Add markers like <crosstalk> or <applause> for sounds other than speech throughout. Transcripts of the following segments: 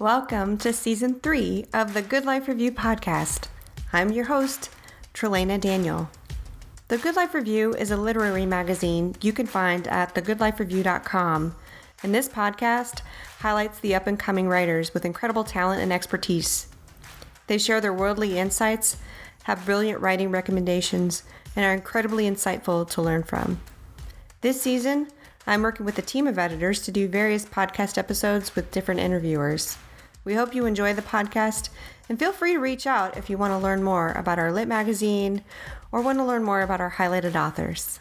Welcome to season three of the Good Life Review podcast. I'm your host, Trelana Daniel. The Good Life Review is a literary magazine you can find at thegoodlifereview.com, and this podcast highlights the up and coming writers with incredible talent and expertise. They share their worldly insights, have brilliant writing recommendations, and are incredibly insightful to learn from. This season, I'm working with a team of editors to do various podcast episodes with different interviewers. We hope you enjoy the podcast and feel free to reach out if you want to learn more about our Lit magazine or want to learn more about our highlighted authors.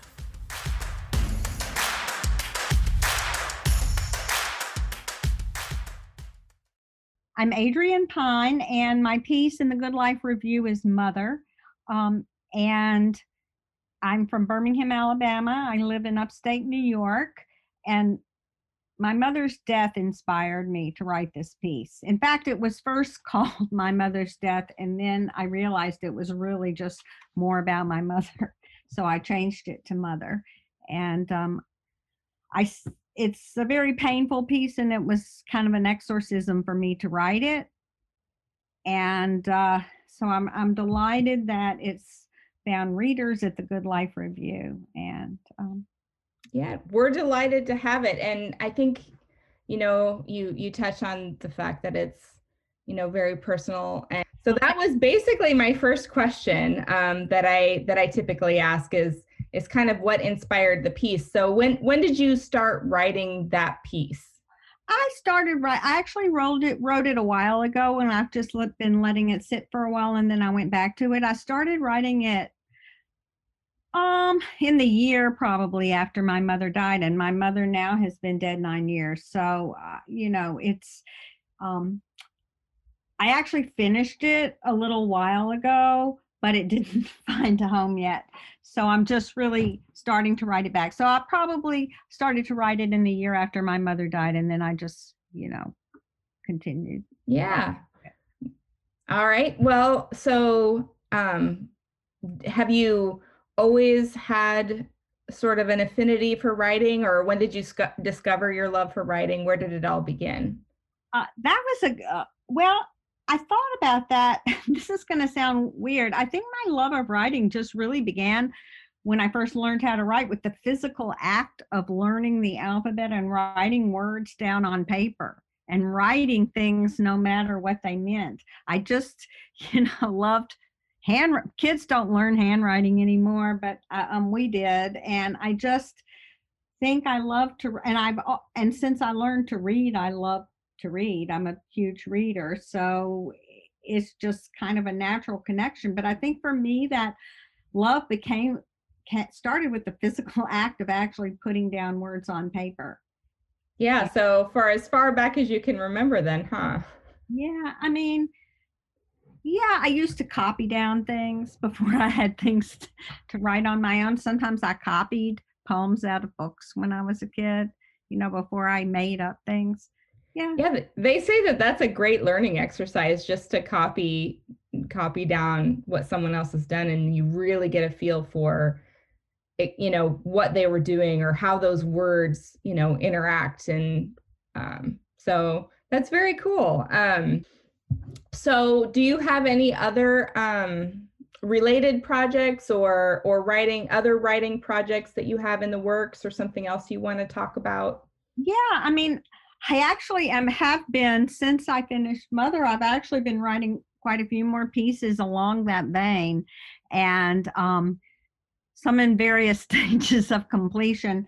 I'm Adrienne Pine, and my piece in the Good Life Review is Mother. Um, and I'm from Birmingham, Alabama. I live in upstate New York. And my mother's death inspired me to write this piece. In fact, it was first <laughs> called My Mother's Death, and then I realized it was really just more about my mother. <laughs> So I changed it to Mother. And um, I, it's a very painful piece, and it was kind of an exorcism for me to write it. And uh, so I'm I'm delighted that it's found readers at the Good Life Review, and um, yeah, we're delighted to have it. And I think, you know, you you touch on the fact that it's, you know, very personal. And so that was basically my first question um, that I that I typically ask is is kind of what inspired the piece. So when when did you start writing that piece? I started right. I actually wrote it wrote it a while ago, and I've just been letting it sit for a while, and then I went back to it. I started writing it um, in the year probably after my mother died, and my mother now has been dead nine years. So, uh, you know, it's, um, I actually finished it a little while ago, but it <laughs> didn't find a home yet. So I'm just really starting to write it back. So I probably started to write it in the year after my mother died, and then I just, you know, continued. Yeah. All right. Well, so um, have you always had sort of an affinity for writing or when did you sc- discover your love for writing? Where did it all begin? Uh, that was a uh, well i thought about that. <laughs> This is going to sound weird. I think my love of writing just really began when i first learned how to write with the physical act of learning the alphabet and writing words down on paper and writing things no matter what they meant. I just <laughs> you know loved hand kids don't learn handwriting anymore but uh, um, we did and i just think i love to and i've and since i learned to read i love to read. I'm a huge reader so it's just kind of a natural connection but i think for me that love became started with the physical <laughs> act of actually putting down words on paper. Yeah so for as far back as you can remember then huh? Yeah i mean yeah, I used to copy down things before <laughs> I had things to write on my own. Sometimes I copied poems out of books when I was a kid, you know, before I made up things. Yeah. Yeah, they say that that's a great learning exercise just to copy copy down what someone else has done and you really get a feel for it, you know, what they were doing or how those words, you know, interact and um so that's very cool. Um so do you have any other um, related projects or or writing other writing projects that you have in the works or something else you want to talk about? Yeah i mean i actually am have been since i finished mother i've actually been writing quite a few more pieces along that vein. And um, some in various <laughs> stages of completion.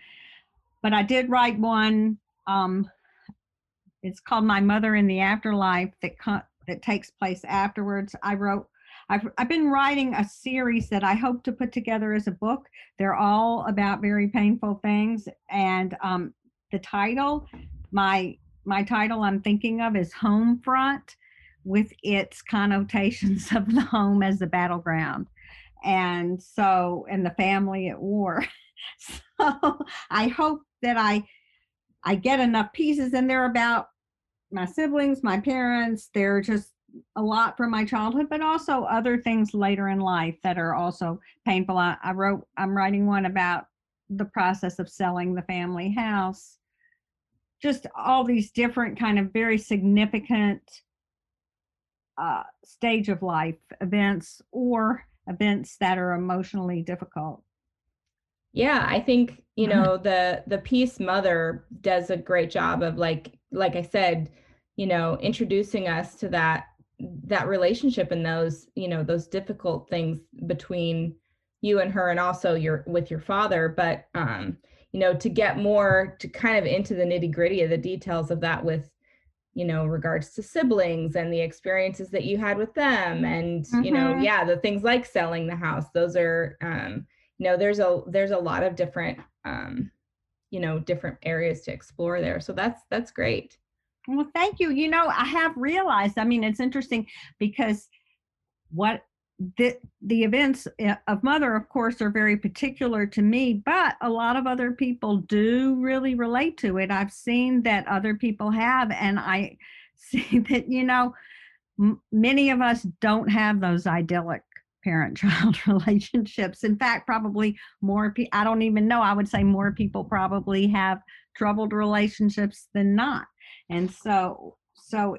But i did write one um, it's called my mother in the afterlife that that takes place afterwards. I wrote I've, I've been writing a series that I hope to put together as a book. They're all about very painful things. And um, the title, my my title I'm thinking of is Home Front, with its connotations of the home as the battleground, and so and the family at war. <laughs> so I hope that I I get enough pieces, and they're about my siblings, my parents. They're just a lot from my childhood, but also other things later in life that are also painful. I, I wrote, I'm writing one about the process of selling the family house just all these different kind of very significant uh, stage of life events or events that are emotionally difficult. Yeah, I think, you know, <laughs> the the peace mother does a great job of like like I said, you know, introducing us to that that relationship and those, you know, those difficult things between you and her and also your with your father, but um, you know, to get more to kind of into the nitty-gritty of the details of that with you know regards to siblings and the experiences that you had with them and mm-hmm. you know mm-hmm. yeah the things like selling the house those are um you know there's a there's a lot of different um you know different areas to explore there. So that's that's great. Well thank you. You know i have realized i mean it's interesting because what the the events eh, of mother of course are very particular to me but a lot of other people do really relate to it. I've seen that other people have and i <laughs> see that you know m- many of us don't have those idyllic parent child <laughs> relationships in fact probably more i don't even know i would say more people probably have troubled relationships than not and so so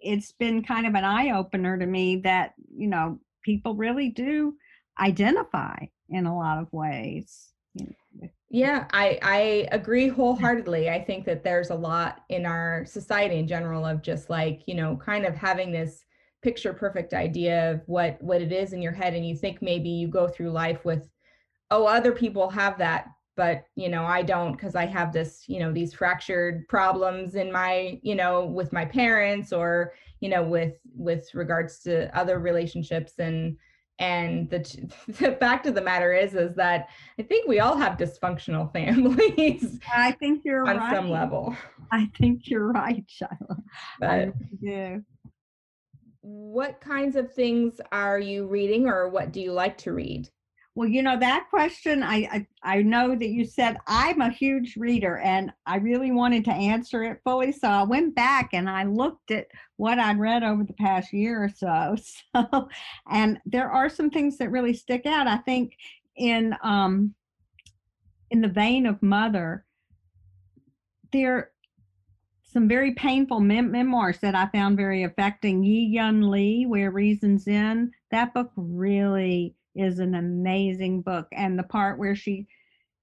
it's been kind of an eye opener to me that you know people really do identify in a lot of ways. Yeah, I, I agree wholeheartedly. I think that there's a lot in our society in general of just like, you know, kind of having this picture perfect idea of what what it is in your head and you think maybe you go through life with oh other people have that but you know i don't because i have this you know these fractured problems in my you know with my parents or you know with with regards to other relationships and and the <laughs> the fact of the matter is is that i think we all have dysfunctional <laughs> families i think you're on right. some level i think you're right Shyla. but yeah what kinds of things are you reading or what do you like to read well, you know that question. I, I I know that you said I'm a huge reader, and I really wanted to answer it fully. So I went back and I looked at what I'd read over the past year or so. <laughs> So, and there are some things that really stick out. I think in um in the vein of Mother, there some very painful mem- memoirs that I found very affecting. Yiyun Li, Where Reasons End. That book really is an amazing book. And the part where she,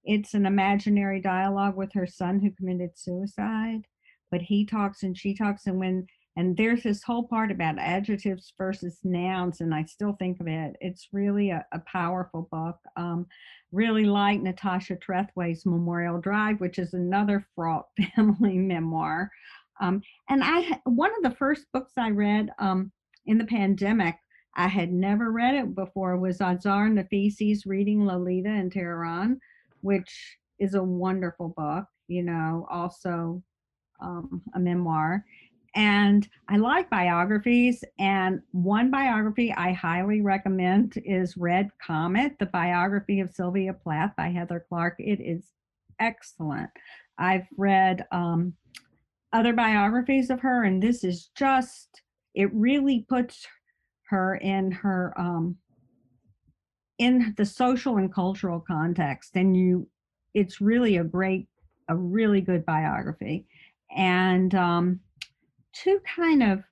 it's an imaginary dialogue with her son who committed suicide, but he talks and she talks. And when, and there's this whole part about adjectives versus nouns, and I still think of it. It's really a, a powerful book. Um, really like Natasha Trethewey's Memorial Drive, which is another fraught <laughs> family memoir. Um, and I, one of the first books I read um, in the pandemic I had never read it before was Azar Nafisi's Reading Lolita in Tehran, which is a wonderful book, you know, also um, a memoir. And I like biographies. And one biography I highly recommend is Red Comet, the biography of Sylvia Plath by Heather Clark. It is excellent. I've read um, other biographies of her, and this is just, it really puts her in her um, in the social and cultural context and you it's really a great a really good biography and um, two kind of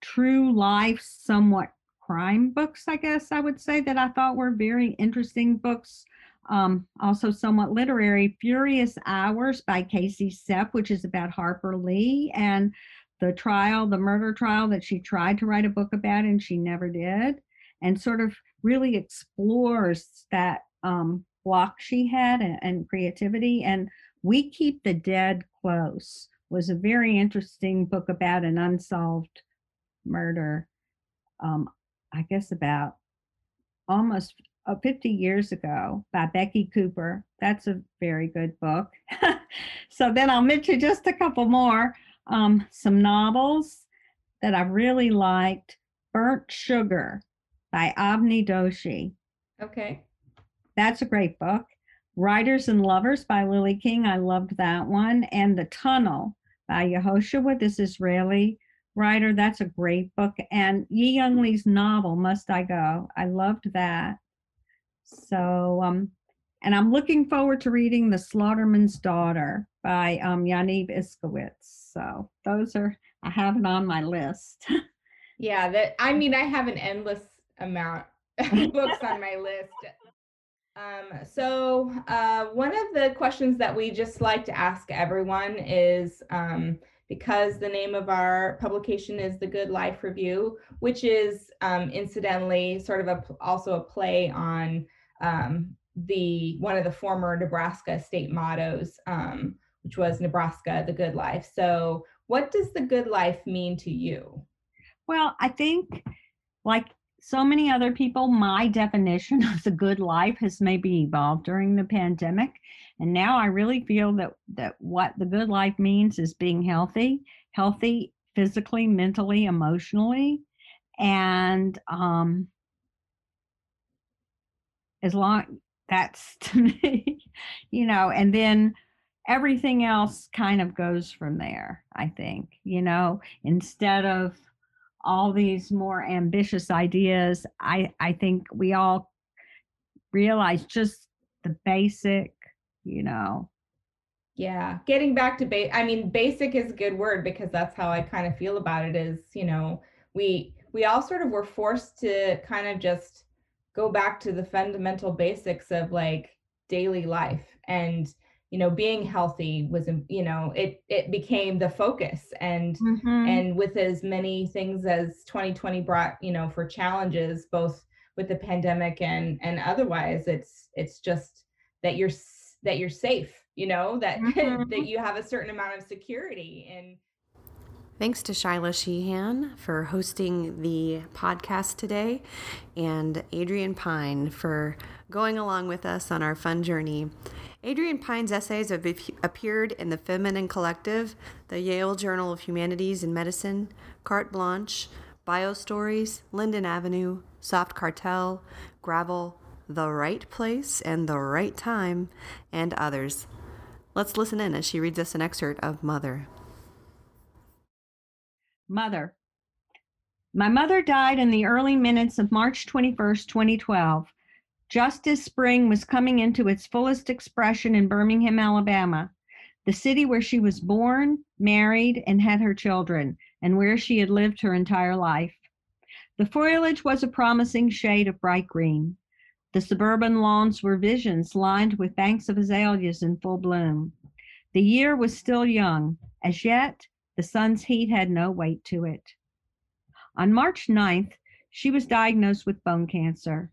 true life somewhat crime books i guess i would say that i thought were very interesting books um, also somewhat literary furious hours by Casey Cep which is about harper lee and the trial, the murder trial that she tried to write a book about and she never did, and sort of really explores that um, block she had and, and creativity. And We Keep the Dead Close was a very interesting book about an unsolved murder, um, I guess about almost uh, 50 years ago by Becky Cooper. That's a very good book. <laughs> so then I'll mention just a couple more um, some novels that I really liked. Burnt Sugar by Avni Doshi. Okay. That's a great book. Writers and Lovers by Lily King. I loved that one. And The Tunnel by Yehoshua, this Israeli writer. That's a great book. And Yiyun Li's novel, Must I Go? I loved that. So um, and I'm looking forward to reading The Slaughterman's Daughter by um, Yaniv Iczkovits. So those are, I have it on my list. <laughs> yeah, that I mean, I have an endless amount of <laughs> books on my list. Um, so uh, one of the questions that we just like to ask everyone is um, because the name of our publication is the Good Life Review, which is um, incidentally sort of a, also a play on um, the one of the former Nebraska state mottos, um, which was Nebraska, the Good Life. So, what does the Good Life mean to you? Well, I think like so many other people, my definition <laughs> of the good life has maybe evolved during the pandemic. And now I really feel that that what the good life means is being healthy, healthy physically, mentally, emotionally, and um, as long that's <laughs> to me, you know, and then everything else kind of goes from there. I think, you know, instead of all these more ambitious ideas, I I think we all realize just the basic you know. Yeah, getting back to base I mean basic is a good word because that's how I kind of feel about it is, you know, we we all sort of were forced to kind of just go back to the fundamental basics of like daily life and you know being healthy was you know it it became the focus and mm-hmm. and with as many things as 2020 brought you know for challenges both with the pandemic and and otherwise it's it's just that you're that you're safe you know that <laughs> mm-hmm. that you have a certain amount of security and Thanks to Shyla Shehan for hosting the podcast today, and Adrienne Pine for going along with us on our fun journey. Adrienne Pine's essays have appeared in the Feminine Collective, the Yale Journal of Humanities and Medicine, Carte Blanche, Bio Stories, Linden Avenue, Soft Cartel, Gravel, the Write Place and the Write Time, and others. Let's listen in as she reads us an excerpt of Mother. Mother. My mother died in the early minutes of March 21st, 2012, just as spring was coming into its fullest expression in Birmingham, Alabama, the city where she was born, married, and had her children, and where she had lived her entire life. The foliage was a promising shade of bright green. The suburban lawns were visions lined with banks of azaleas in full bloom. The year was still young. As yet, the sun's heat had no weight to it. On March 9th, she was diagnosed with bone cancer.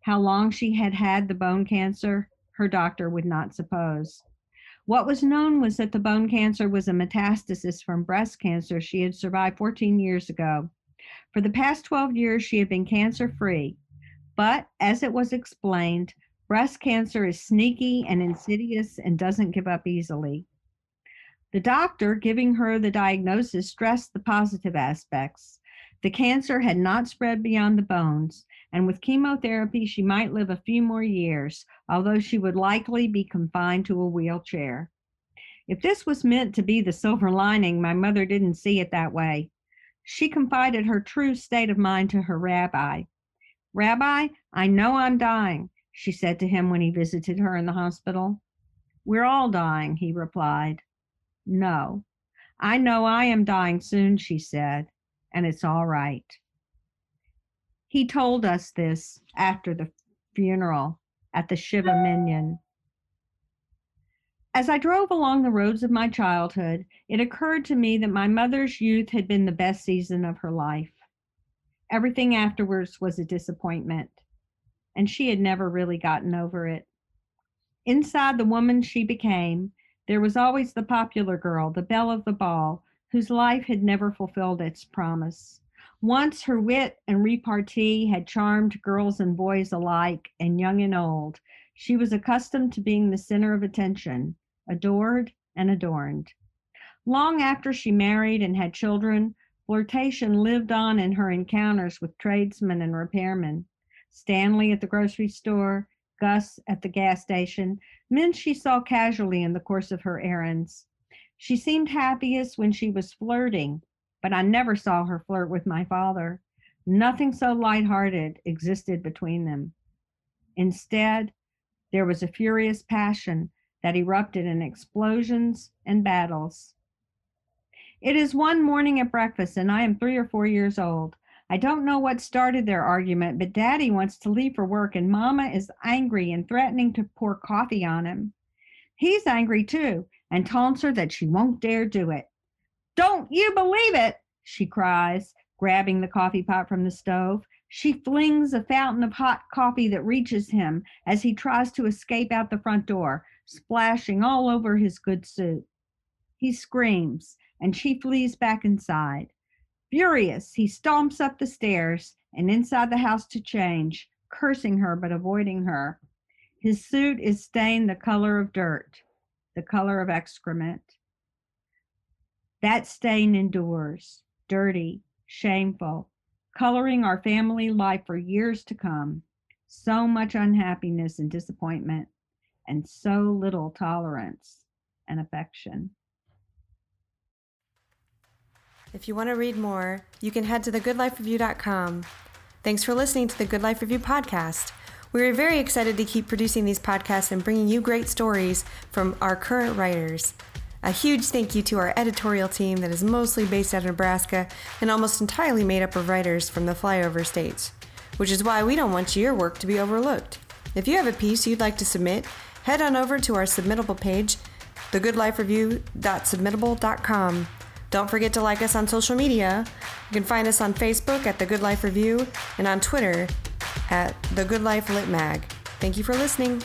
How long she had had the bone cancer, her doctor would not suppose. What was known was that the bone cancer was a metastasis from breast cancer she had survived 14 years ago. For the past 12 years, she had been cancer free, but as it was explained, breast cancer is sneaky and insidious and doesn't give up easily. The doctor giving her the diagnosis stressed the positive aspects. The cancer had not spread beyond the bones, and with chemotherapy, she might live a few more years, although she would likely be confined to a wheelchair. If this was meant to be the silver lining, my mother didn't see it that way. She confided her true state of mind to her rabbi. Rabbi, I know I'm dying, she said to him when he visited her in the hospital. We're all dying, he replied. No, I know I am dying soon, she said, and it's all right. He told us this after the funeral at the Shiva Minyan. As I drove along the roads of my childhood, it occurred to me that my mother's youth had been the best season of her life. Everything afterwards was a disappointment, and she had never really gotten over it. Inside the woman she became, there was always the popular girl, the belle of the ball, whose life had never fulfilled its promise. Once her wit and repartee had charmed girls and boys alike, and young and old. She was accustomed to being the center of attention, adored and adorned. Long after she married and had children, Flirtation lived on in her encounters with tradesmen and repairmen. Stanley at the grocery store, Gus at the gas station, men she saw casually in the course of her errands. She seemed happiest when she was flirting, but I never saw her flirt with my father. Nothing so light-hearted existed between them. Instead, There was a furious passion that erupted in explosions and battles. It is one morning at breakfast, and I am three or four years old. I don't know what started their argument, but Daddy wants to leave for work, and Mama is angry and threatening to pour coffee on him. He's angry too and taunts her that she won't dare do it. Don't you believe it? she cries, grabbing the coffee pot from the stove. She flings a fountain of hot coffee that reaches him as he tries to escape out the front door, splashing all over his good suit. He screams, and she flees back inside. Furious, he stomps up the stairs and inside the house to change, cursing her but avoiding her. His suit is stained the color of dirt, the color of excrement. That stain endures, dirty, shameful, coloring our family life for years to come. So much unhappiness and disappointment, and so little tolerance and affection. If you want to read more, you can head to thegoodlifereview.com. Thanks for listening to the Good Life Review podcast. We are very excited to keep producing these podcasts and bringing you great stories from our current writers. A huge thank you to our editorial team that is mostly based out of Nebraska and almost entirely made up of writers from the flyover states, which is why we don't want your work to be overlooked. If you have a piece you'd like to submit, head on over to our submittable page, thegoodlifereview.submittable.com. Don't forget to like us on social media. You can find us on Facebook at The Good Life Review and on Twitter at The Good Life Lit Mag. Thank you for listening.